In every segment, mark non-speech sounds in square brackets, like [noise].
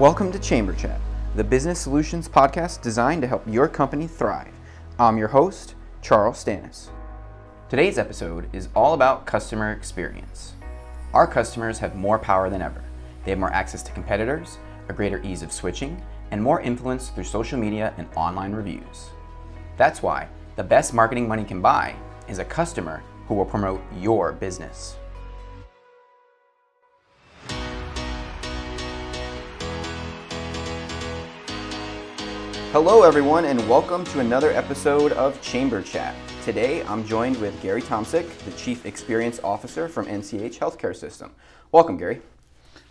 Welcome to Chamber Chat, the business solutions podcast designed to help your company thrive. I'm your host, Charles Stannis. Today's episode is all about customer experience. Our customers have more power than ever. They have more access to competitors, a greater ease of switching, and more influence through social media and online reviews. That's why the best marketing money can buy is a customer who will promote your business. Hello, everyone, and welcome to another episode of Chamber Chat. Today, I'm joined with Gary Tomsic, the Chief Experience Officer from NCH Healthcare System. Welcome, Gary.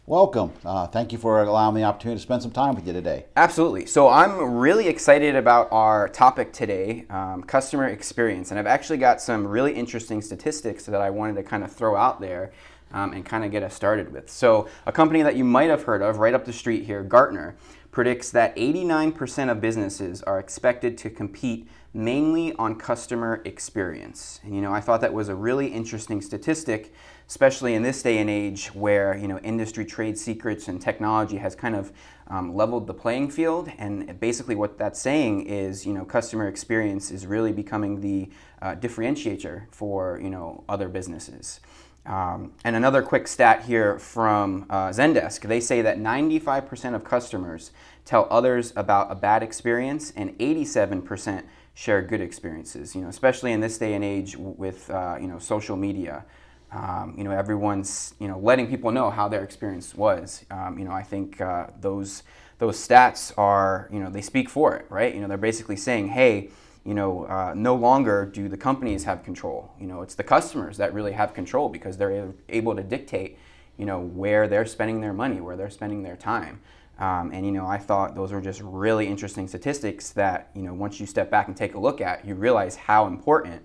Welcome. Uh, thank you for allowing me the opportunity to spend some time with you today. Absolutely. So, I'm really excited about our topic today um, customer experience. And I've actually got some really interesting statistics that I wanted to kind of throw out there um, and kind of get us started with. So, a company that you might have heard of right up the street here, Gartner, predicts that 89% of businesses are expected to compete mainly on customer experience. And you know, I thought that was a really interesting statistic, especially in this day and age where you know industry trade secrets and technology has kind of um, leveled the playing field. And basically, what that's saying is you know customer experience is really becoming the uh, differentiator for you know other businesses. Um, and another quick stat here from uh, Zendesk they say that 95% of customers tell others about a bad experience, and 87% share good experiences. You know, especially in this day and age with uh, you know social media. Um, you know, everyone's you know letting people know how their experience was. Um, you know, I think uh, those those stats are you know they speak for it, right? You know, they're basically saying, hey you know, uh, no longer do the companies have control. You know, it's the customers that really have control because they're able to dictate, you know, where they're spending their money, where they're spending their time. Um, and you know, I thought those were just really interesting statistics that you know, once you step back and take a look at, you realize how important,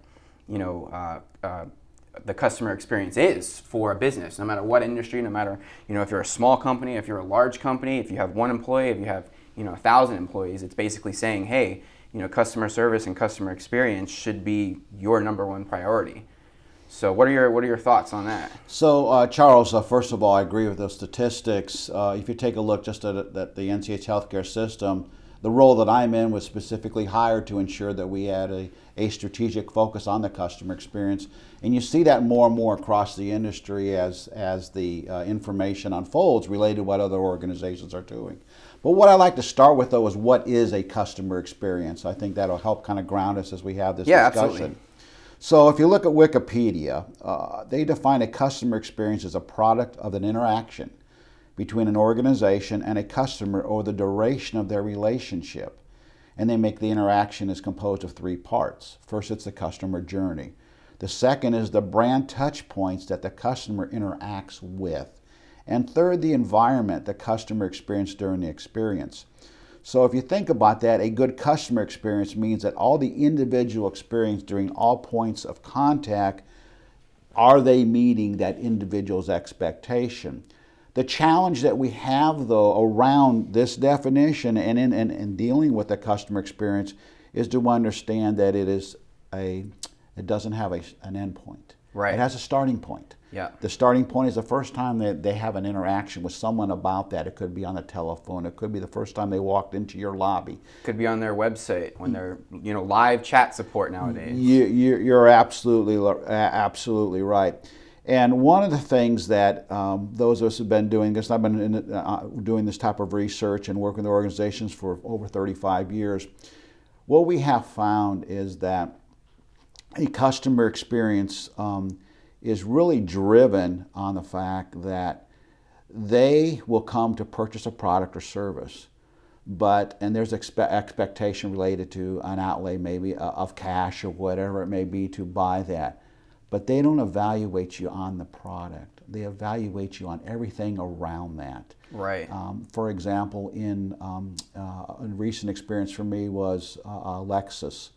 you know, uh, uh, the customer experience is for a business, no matter what industry, no matter you know, if you're a small company, if you're a large company, if you have one employee, if you have you know a thousand employees, it's basically saying, hey, you know, customer service and customer experience should be your number one priority. So, what are your what are your thoughts on that? So, uh, Charles, uh, first of all, I agree with those statistics. Uh, if you take a look just at, at, the NCH healthcare system, the role that I'm in was specifically hired to ensure that we had a, a strategic focus on the customer experience, and you see that more and more across the industry as as the uh, information unfolds related to what other organizations are doing. But what I like to start with, though, is what is a customer experience. I think that'll help kind of ground us as we have this yeah, discussion. Absolutely. So, if you look at Wikipedia, uh, they define a customer experience as a product of an interaction between an organization and a customer or the duration of their relationship. And they make the interaction is composed of three parts. First, it's the customer journey. The second is the brand touch points that the customer interacts with. And third, the environment the customer experienced during the experience. So if you think about that, a good customer experience means that all the individual experience during all points of contact, are they meeting that individual's expectation? The challenge that we have, though, around this definition and in, in, in dealing with the customer experience is to understand that it is a, it doesn't have a, an endpoint. Right. It has a starting point. Yeah. The starting point is the first time that they have an interaction with someone about that. It could be on the telephone. It could be the first time they walked into your lobby. Could be on their website when they're you know live chat support nowadays. You, you, are absolutely absolutely right. And one of the things that um, those of us have been doing this, I've been in, uh, doing this type of research and working with organizations for over 35 years. What we have found is that a customer experience. Um, is really driven on the fact that they will come to purchase a product or service but and there's expe- expectation related to an outlay maybe uh, of cash or whatever it may be to buy that. But they don't evaluate you on the product. They evaluate you on everything around that. Right. Um, for example in um, uh, a recent experience for me was uh, lexus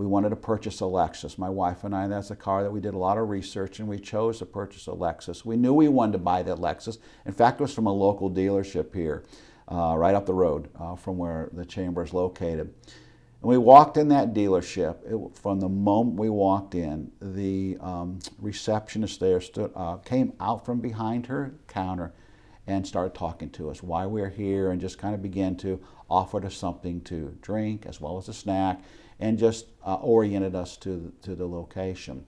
we wanted to purchase a Lexus. My wife and I, that's a car that we did a lot of research and we chose to purchase a Lexus. We knew we wanted to buy that Lexus. In fact, it was from a local dealership here, uh, right up the road uh, from where the chamber is located. And we walked in that dealership. It, from the moment we walked in, the um, receptionist there stood, uh, came out from behind her counter and started talking to us why we're here and just kind of began to offer us something to drink as well as a snack and just uh, oriented us to, to the location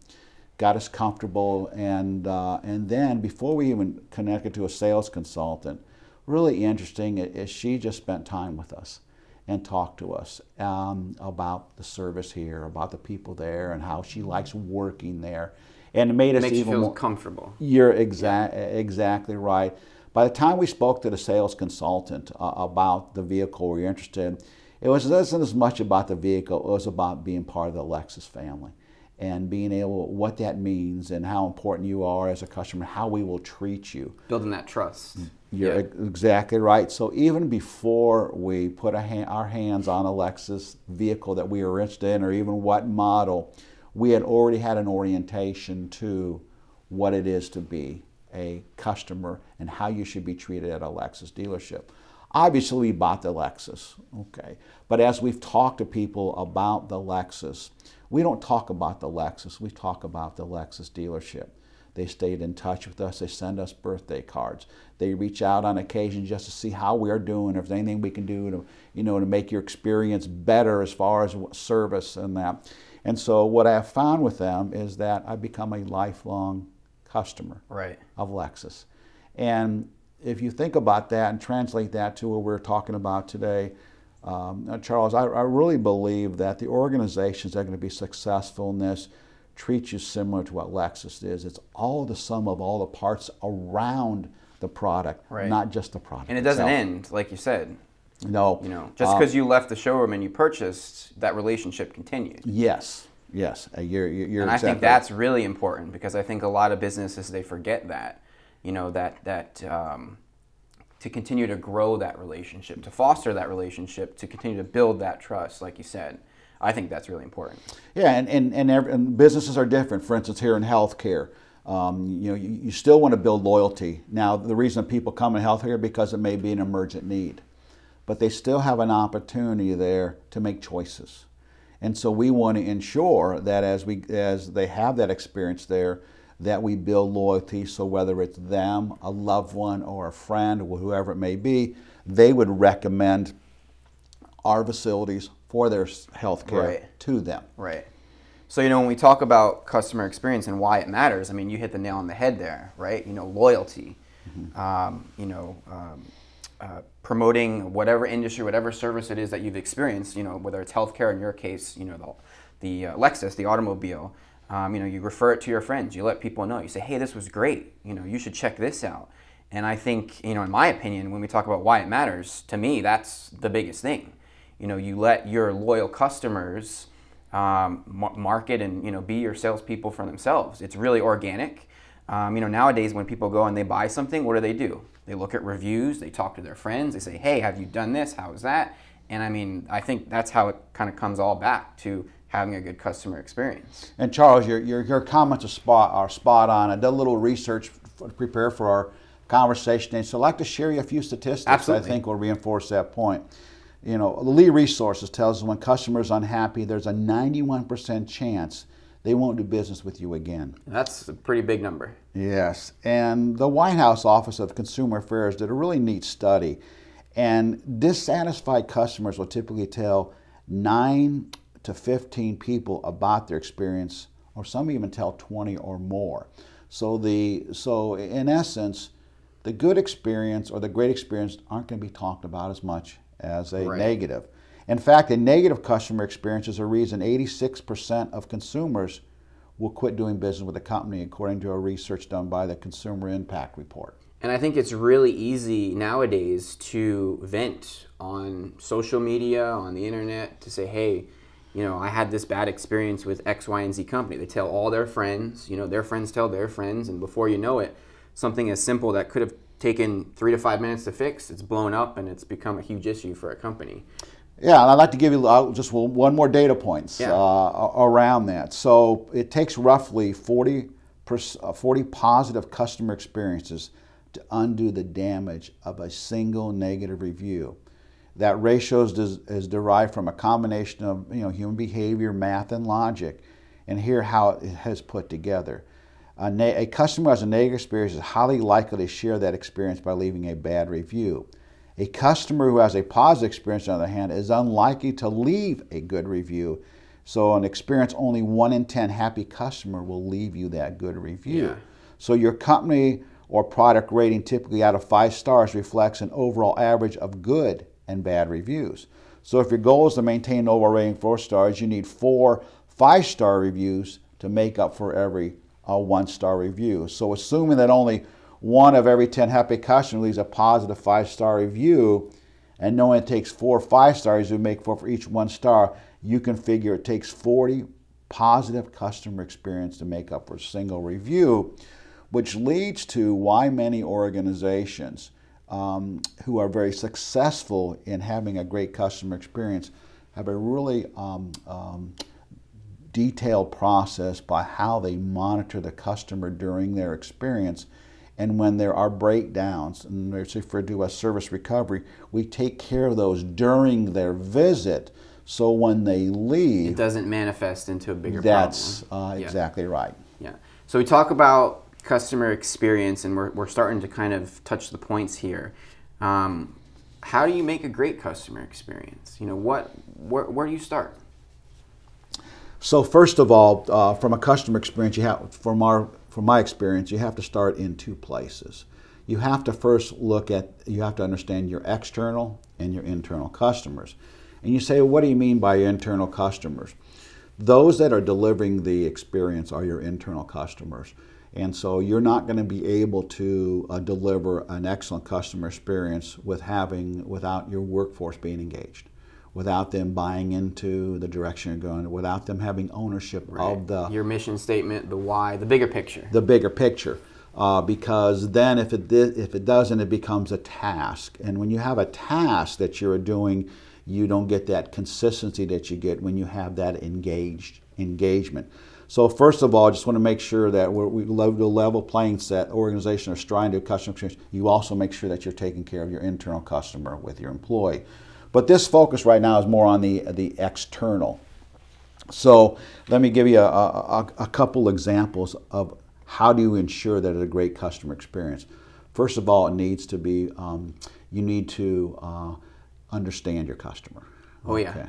got us comfortable and uh, and then before we even connected to a sales consultant really interesting is she just spent time with us and talked to us um, about the service here about the people there and how she likes working there and it made It us makes you even feel more comfortable. you're exa- exactly right. By the time we spoke to the sales consultant uh, about the vehicle we were interested in, it was wasn't as much about the vehicle, it was about being part of the Lexus family and being able, what that means and how important you are as a customer, how we will treat you. Building that trust. Mm, you're Yeah. exactly right. So even before we put ha- our hands on a Lexus vehicle that we were interested in, or even what model, we had already had an orientation to what it is to be a customer and how you should be treated at a Lexus dealership. Obviously, we bought the Lexus, okay. But as we've talked to people about the Lexus, we don't talk about the Lexus. We talk about the Lexus dealership. They stayed in touch with us. They send us birthday cards. They reach out on occasion just to see how we are doing, if there's anything we can do to, you know, to make your experience better as far as service and that. And so what I have found with them is that I've become a lifelong customer Right. of Lexus. And if you think about that and translate that to what we're talking about today, um, uh, Charles, I, I really believe that the organizations that are going to be successful in this treat you similar to what Lexus is. It's all the sum of all the parts around the product, Right. not just the product. And it doesn't itself. end, like you said. No. You know, just Um, because you left the showroom and you purchased, that relationship continued. Yes, yes. Uh, You're, you're, you're and I think that's really important because I think a lot of businesses they forget that, you know, that that um, to continue to grow that relationship, to foster that relationship, to continue to build that trust, like you said. I think that's really important. Yeah, and, and, and, every, and businesses are different. For instance, here in healthcare, um, you know, you, you still want to build loyalty. Now, the reason people come in healthcare because it may be an emergent need, but they still have an opportunity there to make choices. And so we want to ensure that as we as they have that experience there, that we build loyalty. So whether it's them, a loved one, or a friend, or whoever it may be, they would recommend our facilities for their health care Right. to them. Right. So, you know, when we talk about customer experience and why it matters, I mean, you hit the nail on the head there, right? You know, loyalty, um, you know, um, uh, promoting whatever industry, whatever service it is that you've experienced, you know, whether it's healthcare in your case, you know, the, the uh, Lexus, the automobile, um, you know, you refer it to your friends, you let people know, you say, hey, this was great, you know, you should check this out. And I think, you know, in my opinion, when we talk about why it matters, to me, that's the biggest thing. You know, you let your loyal customers um, market and you know be your salespeople for themselves. It's really organic. Um, you know, nowadays when people go and they buy something, what do they do? They look at reviews, they talk to their friends, they say, "Hey, have you done this? How is that?" And I mean, I think that's how it kind of comes all back to having a good customer experience. And Charles, your, your, your comments are spot, are spot on. I did a little research to prepare for our conversation, and so I'd like to share you a few statistics Absolutely. I think will reinforce that point. You know, the Lee Resources tells us when customers are unhappy, there's a 91% chance they won't do business with you again. That's a pretty big number. Yes, and the White House Office of Consumer Affairs did a really neat study, and dissatisfied customers will typically tell nine to 15 people about their experience, or some even tell 20 or more. So the so in essence, the good experience or the great experience aren't going to be talked about as much as a Right. negative. In fact, a negative customer experience is a reason 86% of consumers will quit doing business with a company, according to a research done by the Consumer Impact Report. And I think it's really easy nowadays to vent on social media, on the internet, to say, hey, you know, I had this bad experience with X, Y, and Z company. They tell all their friends, you know, their friends tell their friends, and before you know it, something as simple that could have taken three to five minutes to fix, it's blown up and it's become a huge issue for a company. Yeah, and I'd like to give you uh, just one more data points Yeah. uh, around that. So it takes roughly 40, uh, 40 positive customer experiences to undo the damage of a single negative review. That ratio is, is derived from a combination of you know human behavior, math, and logic. And here how it has put together. A, a customer who has a negative experience is highly likely to share that experience by leaving a bad review. A customer who has a positive experience, on the other hand, is unlikely to leave a good review. So, an experience only one in 10 happy customer will leave you that good review. Yeah. So, your company or product rating typically out of five stars reflects an overall average of good and bad reviews. So, if your goal is to maintain an overall rating four stars, you need four five star reviews to make up for every uh, one star review. So, assuming that only one of every 10 happy customers leaves a positive five star review, and knowing it takes four five stars to make four for each one star, you can figure it takes 40 positive customer experience to make up for a single review, which leads to why many organizations um, who are very successful in having a great customer experience have a really um, um, detailed process by how they monitor the customer during their experience. And when there are breakdowns, and there's referred to as service recovery, we take care of those during their visit. So when they leave, It doesn't manifest into a bigger that's problem. uh, Yeah. exactly right. Yeah. So we talk about customer experience, and we're, we're starting to kind of touch the points here. Um, how do you make a great customer experience? You know, what where, where do you start? So first of all, uh, from a customer experience, you have from our from my experience, you have to start in two places. You have to first look at you have to understand your external and your internal customers. And you say, well, what do you mean by your internal customers? Those that are delivering the experience are your internal customers. And so you're not going to be able to uh, deliver an excellent customer experience with having without your workforce being engaged without them buying into the direction you're going, without them having ownership of the Your mission statement, the why, the bigger picture. the bigger picture. Uh, because then, if it if it doesn't, it becomes a task. And when you have a task that you're doing, you don't get that consistency that you get when you have that engaged engagement. So first of all, I just want to make sure that we're, we love the level playing set. Organization are striving to customer experience. You also make sure that you're taking care of your internal customer with your employee. But this focus right now is more on the the external. So let me give you a, a, a couple examples of how do you ensure that it's a great customer experience. First of all, it needs to be um, you need to uh, understand your customer. Oh, yeah.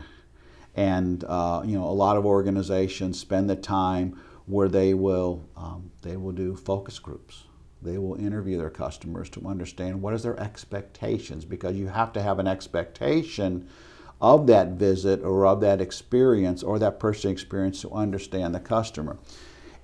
And uh, you know a lot of organizations spend the time where they will um, they will do focus groups. They will interview their customers to understand what is their expectations because you have to have an expectation of that visit or of that experience or that person experience to understand the customer.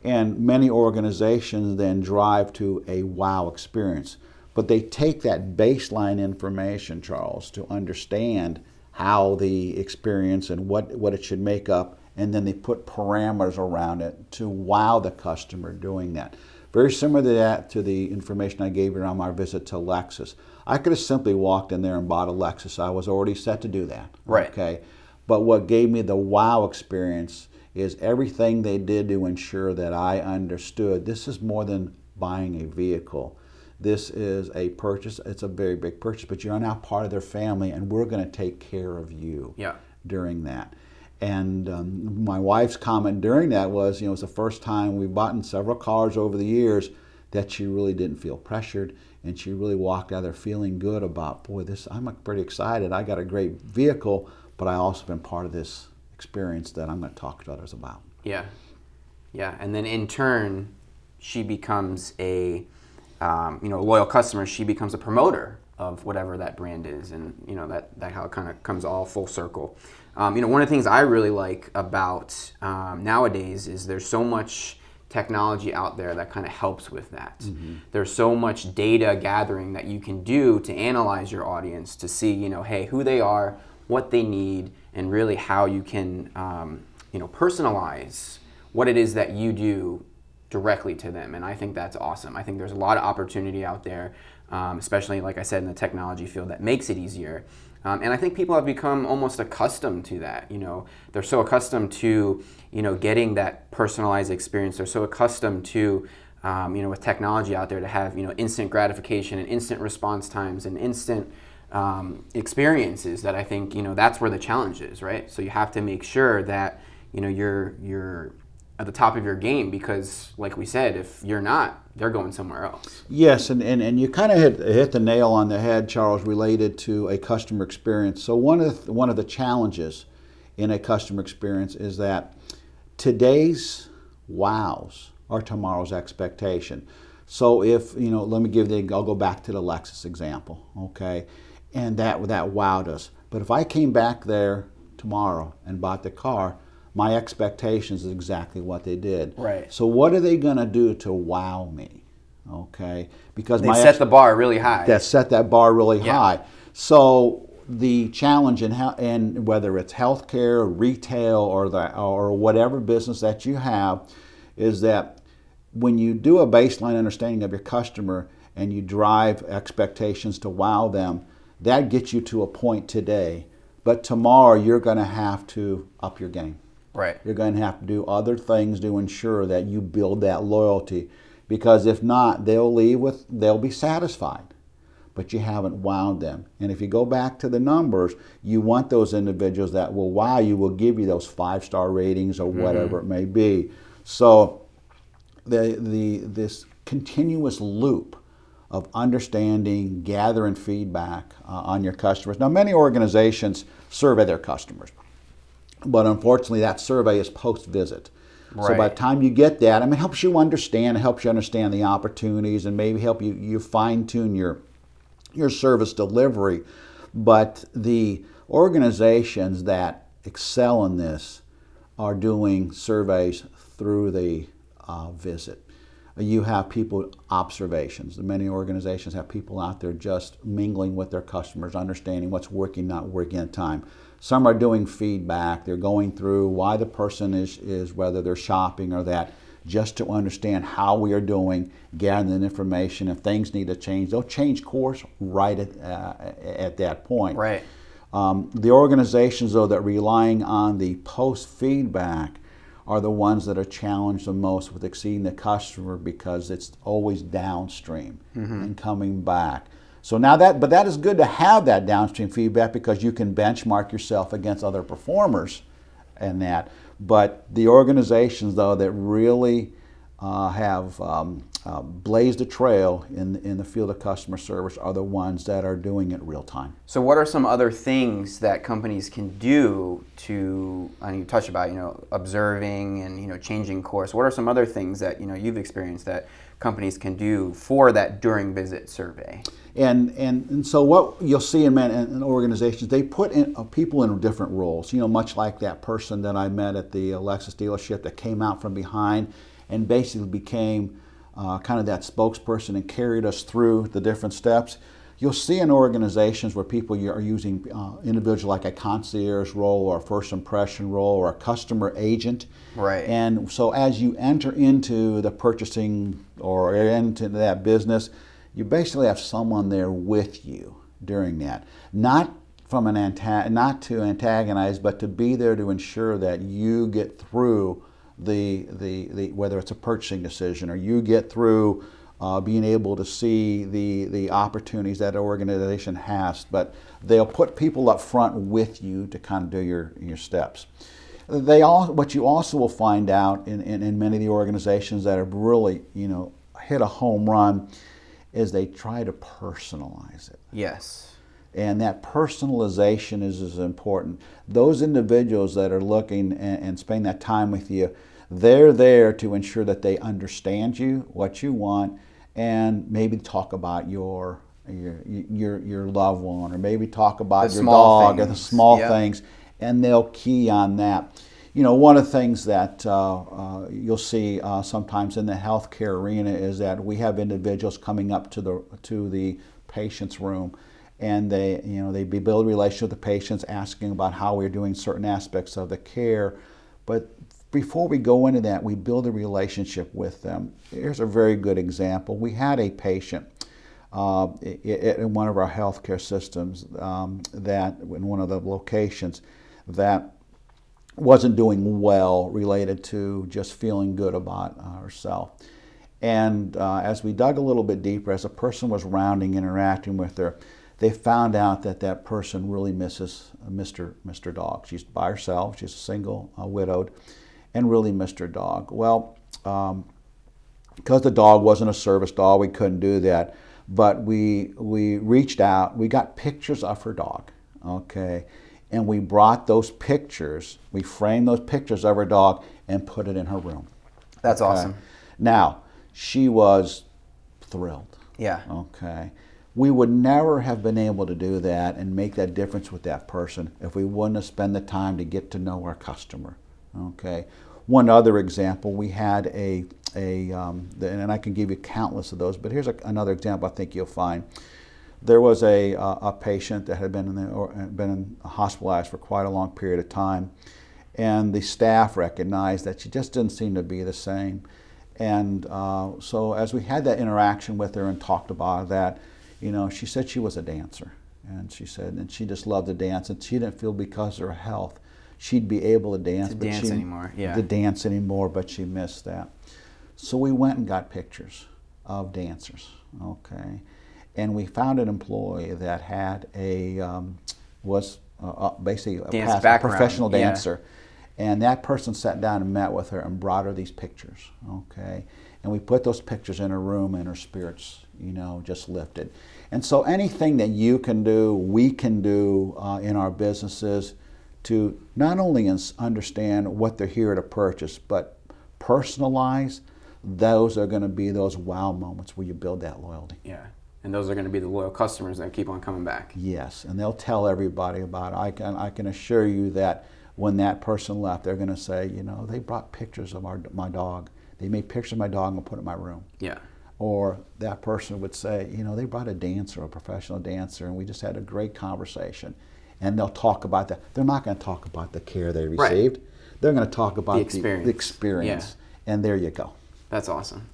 And many organizations then drive to a wow experience. But they take that baseline information, Charles, to understand how the experience and what, what it should make up, and then they put parameters around it to wow the customer doing that. Very similar to that to the information I gave you on my visit to Lexus. I could have simply walked in there and bought a Lexus. I was already set to do that. Right. Okay. But what gave me the wow experience is everything they did to ensure that I understood this is more than buying a vehicle. This is a purchase. It's a very big purchase, but you're now part of their family, and we're going to take care of you Yeah. during that. And um, my wife's comment during that was, you know, it's the first time we've bought in several cars over the years that she really didn't feel pressured, and she really walked out there feeling good about, boy, this I'm pretty excited. I got a great vehicle, but I also been part of this experience that I'm going to talk to others about. Yeah, yeah, and then in turn, she becomes a um, you know a loyal customer. She becomes a promoter of whatever that brand is, and you know that that how it kind of comes all full circle. Um, you know, one of the things I really like about um, nowadays is there's so much technology out there that kind of helps with that. There's so much data gathering that you can do to analyze your audience to see, you know, hey, who they are, what they need, and really how you can, um, you know, personalize what it is that you do directly to them. And I think that's awesome. I think there's a lot of opportunity out there, um, especially, like I said, in the technology field that makes it easier. Um, and I think people have become almost accustomed to that. You know, they're so accustomed to, you know, getting that personalized experience. They're so accustomed to, um, you know, with technology out there to have, you know, instant gratification and instant response times and instant um, experiences that I think, you know, that's where the challenge is, right? So you have to make sure that, you know, you're you're at the top of your game because, like we said, if you're not, they're going somewhere else. Yes, and, and, and you kind of hit, hit the nail on the head, Charles, related to a customer experience. So one of the, one of the challenges in a customer experience is that today's wows are tomorrow's expectation. So if you know, let me give the I'll go back to the Lexus example, okay, and that that wowed us. But if I came back there tomorrow and bought the car, my expectations is exactly what they did. Right. So what are they going to do to wow me? Okay, because They my set the bar really high. that set that bar really Yeah. high. So the challenge in how, and whether it's healthcare, retail, or the or whatever business that you have, is that when you do a baseline understanding of your customer and you drive expectations to wow them, that gets you to a point today. But tomorrow you're going to have to up your game. Right. You're going to have to do other things to ensure that you build that loyalty because if not, they'll leave with they'll be satisfied. But you haven't wound them. And if you go back to the numbers, you want those individuals that will wow you, will give you those five star ratings or whatever it may be. So the the this continuous loop of understanding, gathering feedback uh, on your customers. Now, many organizations survey their customers but unfortunately that survey is post visit so by the time you get that i mean it helps you understand it helps you understand the opportunities and maybe help you you fine tune your your service delivery. But the organizations that excel in this are doing surveys through the uh, visit. You have people observations. Many organizations have people out there just mingling with their customers understanding what's working not working at time some are doing feedback they're going through why the person is, is whether they're shopping or that just to understand how we are doing gathering information if things need to change they'll change course right at, uh, at that point Right. um, the organizations, though, that relying on the post feedback are the ones that are challenged the most with exceeding the customer because it's always downstream and coming back. So now that, but that is good to have that downstream feedback because you can benchmark yourself against other performers and that. But the organizations, though, that really uh, have um, uh, blazed a trail in, in the field of customer service are the ones that are doing it real time. So, what are some other things that companies can do to? Mean, you touched about you know observing and you know changing course. What are some other things that you know you've experienced that companies can do for that during visit survey? And, and, and so what you'll see in, man, in organizations, they put in, uh, people in different roles. You know, much like that person that I met at the Lexus dealership that came out from behind and basically became uh, kind of that spokesperson and carried us through the different steps. You'll see in organizations where people are using uh, individual like a concierge role or a first impression role or a customer agent. Right. And so as you enter into the purchasing or into that business, you basically have someone there with you during that. Not from an anta- not to antagonize, but to be there to ensure that you get through the, the, the whether it's a purchasing decision or you get through uh, being able to see the, the opportunities that an organization has. But they'll put people up front with you to kind of do your, your steps. They all, what you also will find out in, in, in many of the organizations that have really, you know, hit a home run is they try to personalize it. Yes. And that personalization is as important. Those individuals that are looking and, and spending that time with you, they're there to ensure that they understand you, what you want, and maybe talk about your your your, your loved one, or maybe talk about The your dog, or the small Yep. things, and they'll key on that. You know, one of the things that uh, uh, you'll see uh, sometimes in the healthcare arena is that we have individuals coming up to the to the patient's room, and they you know they build a relationship with the patients, asking about how we're doing certain aspects of the care, but before we go into that, we build a relationship with them. Here's a very good example. We had a patient uh, in one of our healthcare systems um, that in one of the locations that wasn't doing well related to just feeling good about uh, herself. And uh, as we dug a little bit deeper, as a person was rounding, interacting with her, they found out that that person really misses uh, Mr. Mr. Dog. She's by herself. She's single, uh, widowed, and really missed her dog. Well, um, because the dog wasn't a service dog, we couldn't do that. But we we reached out. We got pictures of her dog. Okay, and we brought those pictures. We framed those pictures of her dog and put it in her room. That's Okay? awesome. Now she was thrilled. Yeah. Okay. We would never have been able to do that and make that difference with that person if we wouldn't have spent the time to get to know our customer. Okay. One other example, we had a, a um, and I can give you countless of those, but here's a, another example I think you'll find. There was a, uh, a patient that had been, in the, or been hospitalized for quite a long period of time, and the staff recognized that she just didn't seem to be the same. And uh, so, as we had that interaction with her and talked about that, you know, she said she was a dancer. And she said, and she just loved to dance. And she didn't feel because of her health she'd be able to dance. To but dance she, anymore, yeah. To dance anymore, but she missed that. So we went and got pictures of dancers, okay? And we found an employee that had a, um, was uh, uh, basically a, past- a professional yeah. dancer. And that person sat down and met with her and brought her these pictures, okay? And we put those pictures in her room and her spirits, you know, just lifted. And so anything that you can do, we can do uh, in our businesses to not only understand what they're here to purchase, but personalize, those are going to be those wow moments where you build that loyalty. Yeah. And those are going to be the loyal customers that keep on coming back. Yes, and they'll tell everybody about it. I can, I can assure you that when that person left, they're going to say, you know, they brought pictures of our, my dog. They made pictures of my dog and put it in my room. Yeah. Or that person would say, you know, they brought a dancer, a professional dancer, and we just had a great conversation. And they'll talk about that. They're not going to talk about the care they received. Right. They're going to talk about the experience. The, experience. And there you go. That's awesome.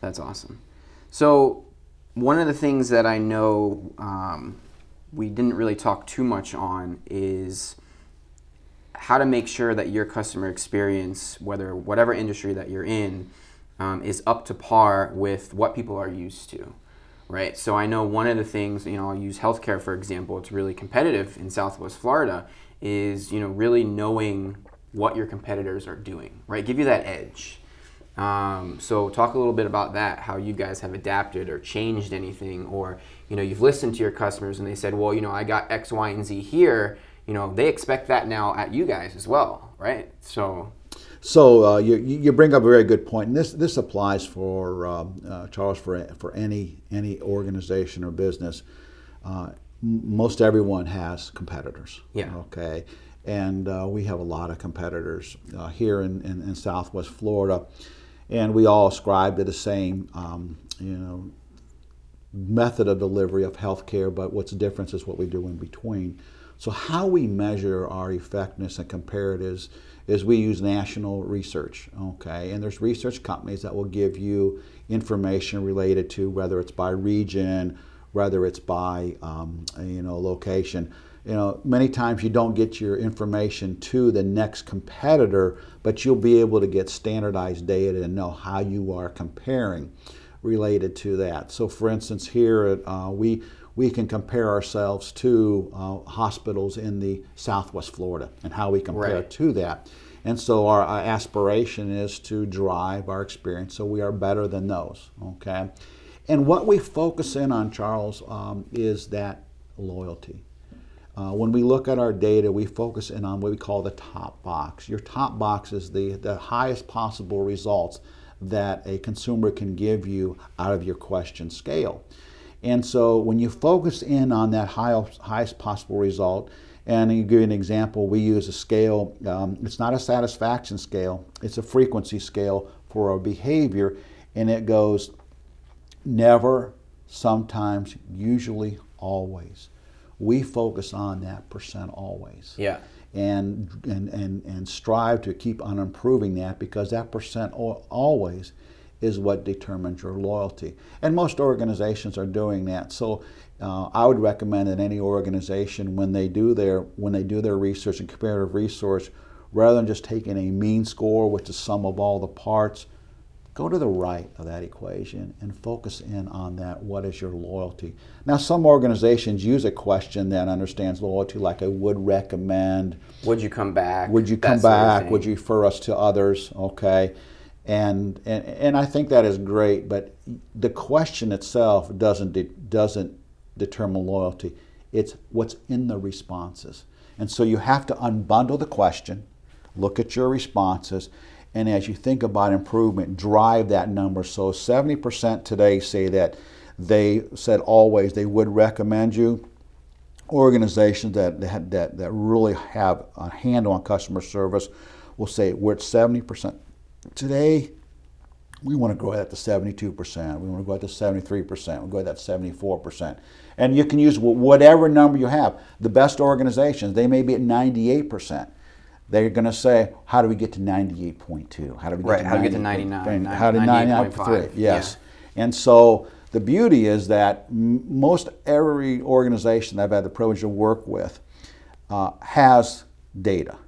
That's awesome. So, one of the things that I know um, we didn't really talk too much on is how to make sure that your customer experience, whether whatever industry that you're in, um, is up to par with what people are used to, right? So I know one of the things, you know, I'll use healthcare for example. It's really competitive in Southwest Florida. Is you know really knowing what your competitors are doing, right? Give you that edge. Um, so talk a little bit about that, how you guys have adapted or changed anything, or you know you've listened to your customers and they said, well, you know, I got X, Y, and Z here. You know, they expect that now at you guys as well, right? So So uh, you, you bring up a very good point, and this this applies for um, uh, Charles for for any any organization or business. Uh, m- most everyone has competitors. Yeah. Okay, and uh, we have a lot of competitors uh, here in, in, in Southwest Florida, and we all ascribe to the same um, you know method of delivery of healthcare, but what's the difference is what we do in between. So how we measure our effectiveness and comparatives it is, we use national research, okay? And there's research companies that will give you information related to whether it's by region, whether it's by um, you know location. You know, many times you don't get your information to the next competitor, but you'll be able to get standardized data and know how you are comparing related to that. So, for instance, here at, uh, we we can compare ourselves to uh, hospitals in the Southwest Florida and how we compare Right. to that. And so, our, our aspiration is to drive our experience so we are better than those. Okay, and what we focus in on, Charles, um, is that loyalty. Uh, when we look at our data, we focus in on what we call the top box. Your top box is the, the highest possible results that a consumer can give you out of your question scale. And so when you focus in on that high, highest possible result, and you give you an example, we use a scale, um, it's not a satisfaction scale, it's a frequency scale for a behavior, and it goes never, sometimes, usually, always. We focus on that percent always. yeah, And, and, and, and strive to keep on improving that because that percent always is what determines your loyalty. And most organizations are doing that. So uh, I would recommend that any organization, when they do their when they do their research and comparative research, rather than just taking a mean score, which is sum of all the parts, go to the right of that equation and focus in on that. What is your loyalty? Now, some organizations use a question that understands loyalty, like I would recommend. Would you come back? Would you come back? Would you refer us to others? Okay. And, and, and I think that is great, but the question itself doesn't, de- doesn't determine loyalty. It's what's in the responses. And so you have to unbundle the question, look at your responses, and as you think about improvement, drive that number. So 70% today say that they said always they would recommend you. Organizations that, that, that, really have a handle on customer service will say we're at 70%. Today, we want to grow that to 72%. We want to go out to 73%. We go to that 74%. And you can use whatever number you have. The best organizations, they may be at 98% they're going to say, how do we get to 98.2? How do we get, right, to, how 90, to get to 99? How to 99.3? Yes. Yeah. And so the beauty is that most every organization that I've had the privilege to work with uh, has data,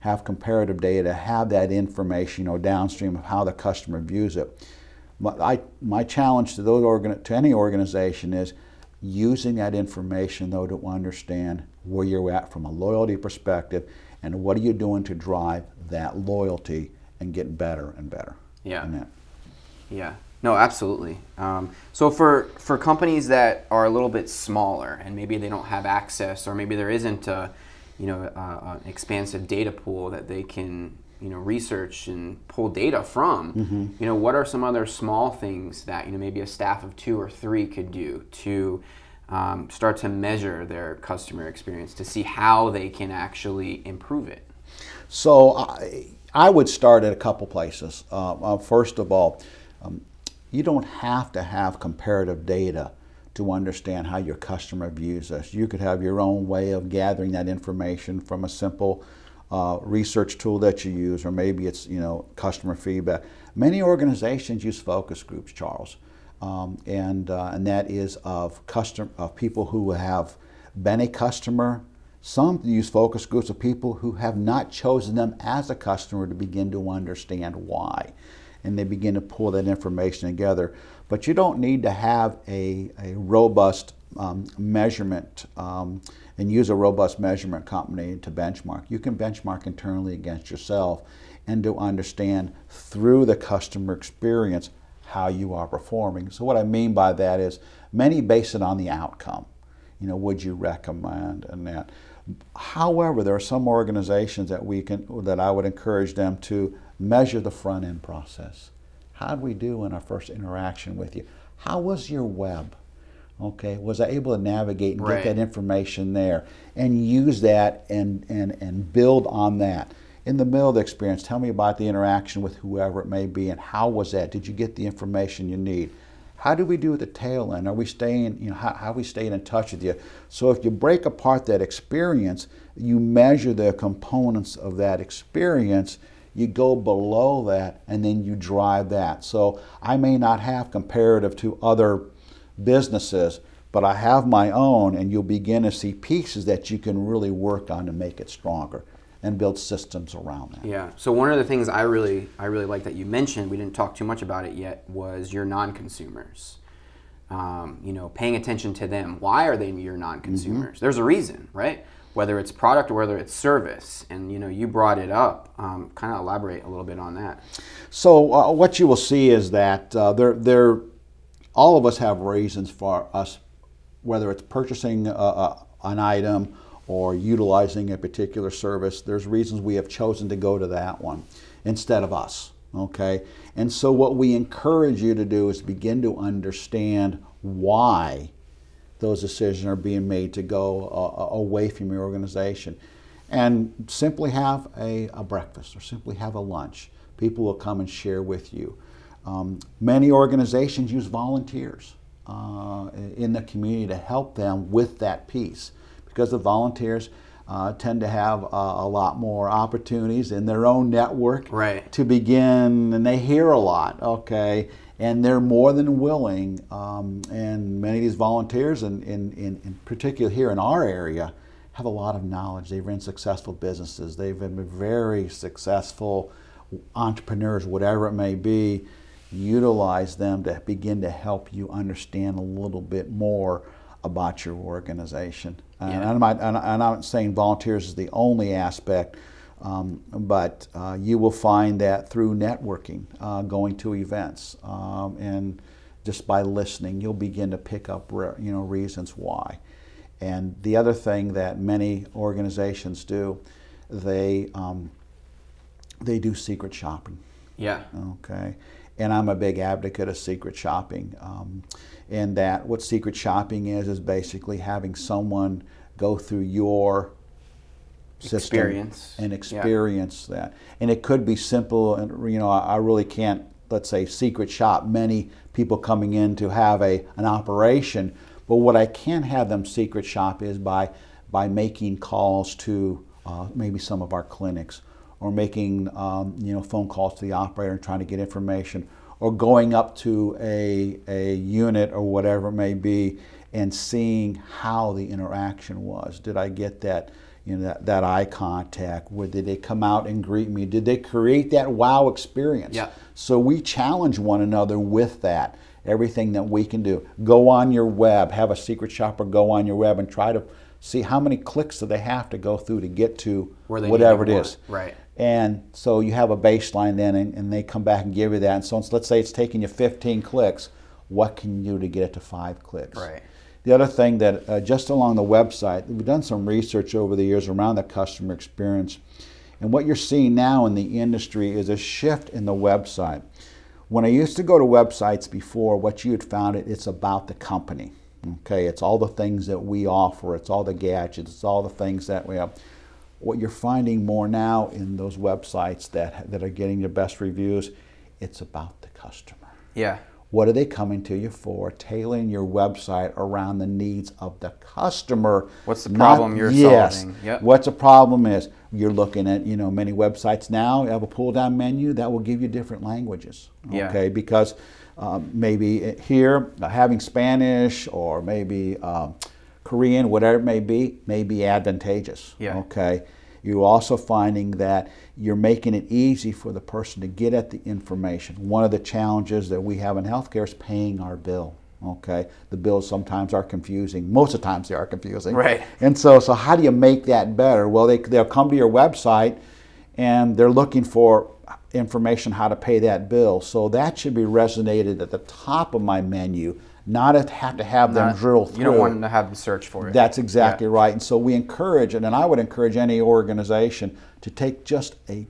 have comparative data, have that information, you know, downstream of how the customer views it. My, I, my challenge to those organ, to any organization is using that information though to understand where you're at from a loyalty perspective and what are you doing to drive that loyalty and get better and better yeah. yeah. No absolutely. Um, so for for companies that are a little bit smaller and maybe they don't have access or maybe there isn't a you know a, an expansive data pool that they can you know research and pull data from mm-hmm. you know what are some other small things that you know maybe a staff of two or three could do to um, start to measure their customer experience to see how they can actually improve it? So I, I would start at a couple places. Uh, uh, first of all, um, you don't have to have comparative data to understand how your customer views us. You could have your own way of gathering that information from a simple uh, research tool that you use, or maybe it's you know customer feedback. Many organizations use focus groups, Charles um, and, uh, and that is of, custom, of people who have been a customer. Some use focus groups of people who have not chosen them as a customer to begin to understand why. And they begin to pull that information together. But you don't need to have a, a robust um, measurement um, and use a robust measurement company to benchmark. You can benchmark internally against yourself and to understand through the customer experience how you are performing. So what I mean by that is many base it on the outcome. You know, would you recommend and that. However, there are some organizations that we can that I would encourage them to measure the front end process. How did we do in our first interaction with you? How was your web? Okay, was I able to navigate and right. get that information there and use that and, and, and build on that? in the middle of the experience, tell me about the interaction with whoever it may be and how was that? Did you get the information you need? How do we do at the tail end? Are we staying, you know, how, how we staying in touch with you? So if you break apart that experience, you measure the components of that experience, you go below that, and then you drive that. So I may not have comparative to other businesses, but I have my own, and you'll begin to see pieces that you can really work on to make it stronger and build systems around that. Yeah. So one of the things I really I really like that you mentioned, we didn't talk too much about it yet, was your non-consumers. Um, you know, paying attention to them. Why are they your non-consumers? Mm-hmm. There's a reason, right? Whether it's product or whether it's service, and you know, you brought it up. Um, kind of elaborate a little bit on that. So uh, what you will see is that uh, there, there, all of us have reasons for us, whether it's purchasing a, a, an item or utilizing a particular service, there's reasons we have chosen to go to that one instead of us. Okay? And so, what we encourage you to do is begin to understand why those decisions are being made to go uh, away from your organization. And simply have a, a, breakfast or simply have a lunch. People will come and share with you. Um, many organizations use volunteers uh, in the community to help them with that piece because the volunteers uh, tend to have uh, a lot more opportunities in their own network right. to begin, and they hear a lot, okay, and they're more than willing. Um, and many of these volunteers, in, in, in, in particular here in our area, have a lot of knowledge. They've run successful businesses, they've been very successful entrepreneurs, whatever it may be. utilize them to begin to help you understand a little bit more about your organization. And, I'm not, and I'm not saying volunteers is the only aspect, um, but uh, you will find that through networking, uh, going to events, um, and just by listening, you'll begin to pick up you know reasons why. And the other thing that many organizations do, they um, they do secret shopping. Yeah. Okay. And I'm a big advocate of secret shopping. Um, and that what secret shopping is is basically having someone go through your system Experience. and Yeah. experience that. And it could be simple. And you know, I, I really can't. Let's say secret shop. Many people coming in to have a an operation. But what I can have them secret shop is by by making calls to uh, maybe some of our clinics or making um, you know phone calls to the operator and trying to get information, or going up to a a unit or whatever it may be and seeing how the interaction was. Did I get that? You know, that, that eye contact. Where did they come out and greet me? Did they create that wow experience? Yeah. So we challenge one another with that. Everything that we can do. Go on your web. Have a secret shopper go on your web and try to see how many clicks do they have to go through to get to Where they whatever it Right. And so you have a baseline then, and, and they come back and give you that. And so it's- let's say it's taking you 15 clicks. What can you do to get it to five clicks? Right. The other thing that uh, just along the website, we've done some research over the years around the customer experience. And what you're seeing now in the industry is a shift in the website. When I used to go to websites before, what you had found it, it's about the company. Okay, it's all the things that we offer, it's all the gadgets, it's all the things that we have. What you're finding more now in those websites that, that are getting the best reviews, it's about the customer. Yeah. What are they coming to you for? Tailoring your website around the needs of the customer. What's the not- problem you're yes, solving? Yep. What's the problem is you're looking at, you know, many websites now have a pull down menu that will give you different languages. Yeah. Okay, because um, maybe here uh, having Spanish or maybe um, Korean, whatever it may be, may be advantageous. Yeah. Okay. You're also finding that you're making it easy for the person to get at the information. One of the challenges that we have in healthcare is paying our bill. Okay, the bills sometimes are confusing. Most of the times they are confusing. Right. And so, so how do you make that better? Well, they they'll come to your website, and they're looking for information how to pay that bill. So that should be resonated at the top of my menu, not have to have them Not- drill through. You don't want them to have them search for it. That's exactly right. And so we encourage, and I would encourage any organization to take just a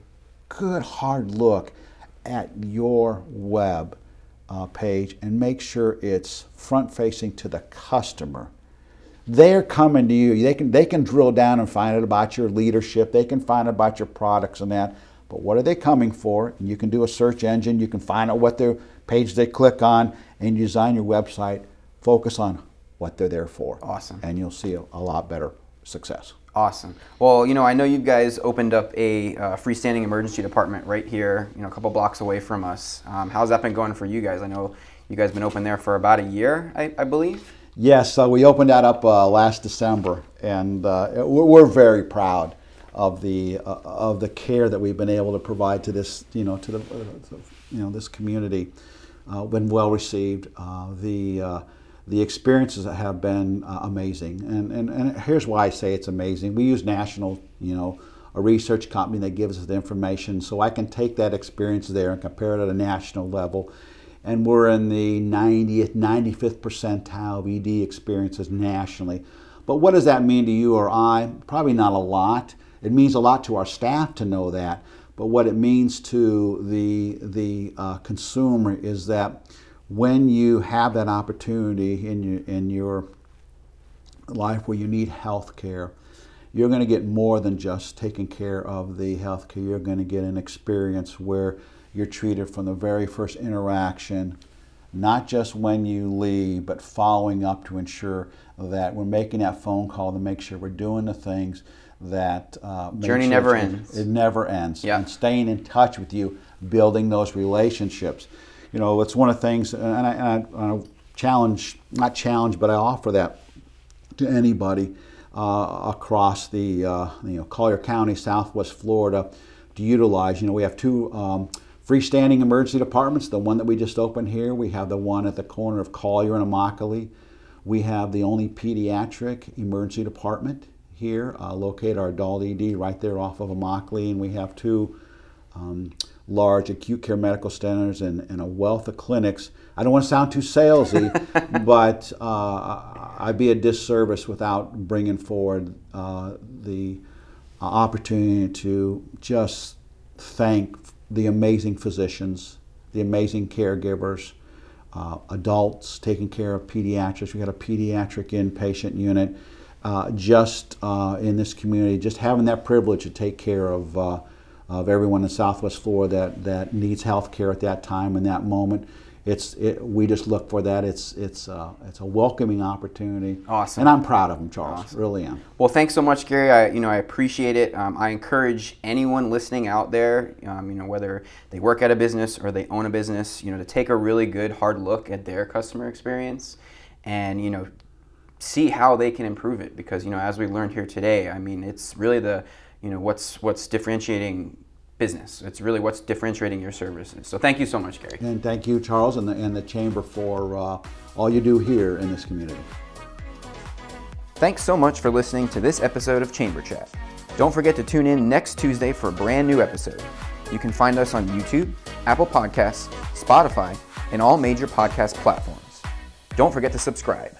good hard look at your web uh, page and make sure it's front facing to the customer. They're coming to you. They can they can drill down and find out about your leadership. They can find out about your products and that. But what are they coming for? And you can do a search engine. You can find out what their page they click on, and you design your website. Focus on what they're there for. Awesome. And you'll see a, a lot better success. Awesome. Well, you know, I know you guys opened up a uh, freestanding emergency department right here, you know, a couple blocks away from us. Um, how's that been going for you guys? I know you guys been open there for about a year, I, I believe. Yes, so we opened that up uh, last December, and uh, we're, very proud of the uh, of the care that we've been able to provide to this, you know, to the uh, you know this community. Uh, been well received. Uh, the uh, the experiences have been amazing, and, and and here's why I say it's amazing. We use national, you know, a research company that gives us the information, so I can take that experience there and compare it at a national level and we're in the 90th, 95th percentile of ED experiences nationally. But what does that mean to you or I? Probably not a lot. It means a lot to our staff to know that. But what it means to the the uh, consumer is that when you have that opportunity in your in your life where you need health care, you're going to get more than just taking care of the health care. You're going to get an experience where you're treated from the very first interaction, not just when you leave, but following up to ensure that we're making that phone call to make sure we're doing the things that uh, Journey sure never ends. It never ends. Yeah. And staying in touch with you, building those relationships. You know, it's one of the things, and I, and I, I challenge, not challenge, but I offer that to anybody uh, across the uh, you know Collier County, Southwest Florida, to utilize. You know, we have two um, freestanding emergency departments, the one that we just opened here, we have the one at the corner of Collier and Immokalee. We have the only pediatric emergency department here, uh, located our adult ED right there off of Immokalee, and we have two um, large acute care medical centers and, and, a wealth of clinics. I don't want to sound too salesy, [laughs] but uh, I'd be a disservice without bringing forward uh, the uh, opportunity to just thank the amazing physicians, the amazing caregivers, uh, adults taking care of pediatrics. We got a pediatric inpatient unit. Uh, just uh, in this community, just having that privilege to take care of uh, of everyone in Southwest Florida that, that needs health care at that time and that moment. It's it, we just look for that. It's it's uh, it's a welcoming opportunity. Awesome. And I'm proud of them, Charles. Awesome. Really am. Well, thanks so much, Gary. I you know I appreciate it. Um, I encourage anyone listening out there, um, you know whether they work at a business or they own a business, you know to take a really good hard look at their customer experience, and you know see how they can improve it because you know as we learned here today, I mean it's really the you know what's what's differentiating business. It's really what's differentiating your services. So thank you so much, Gary. And thank you, Charles, and the, and the Chamber for uh, all you do here in this community. Thanks so much for listening to this episode of Chamber Chat. Don't forget to tune in next Tuesday for a brand new episode. You can find us on YouTube, Apple Podcasts, Spotify, and all major podcast platforms. Don't forget to subscribe.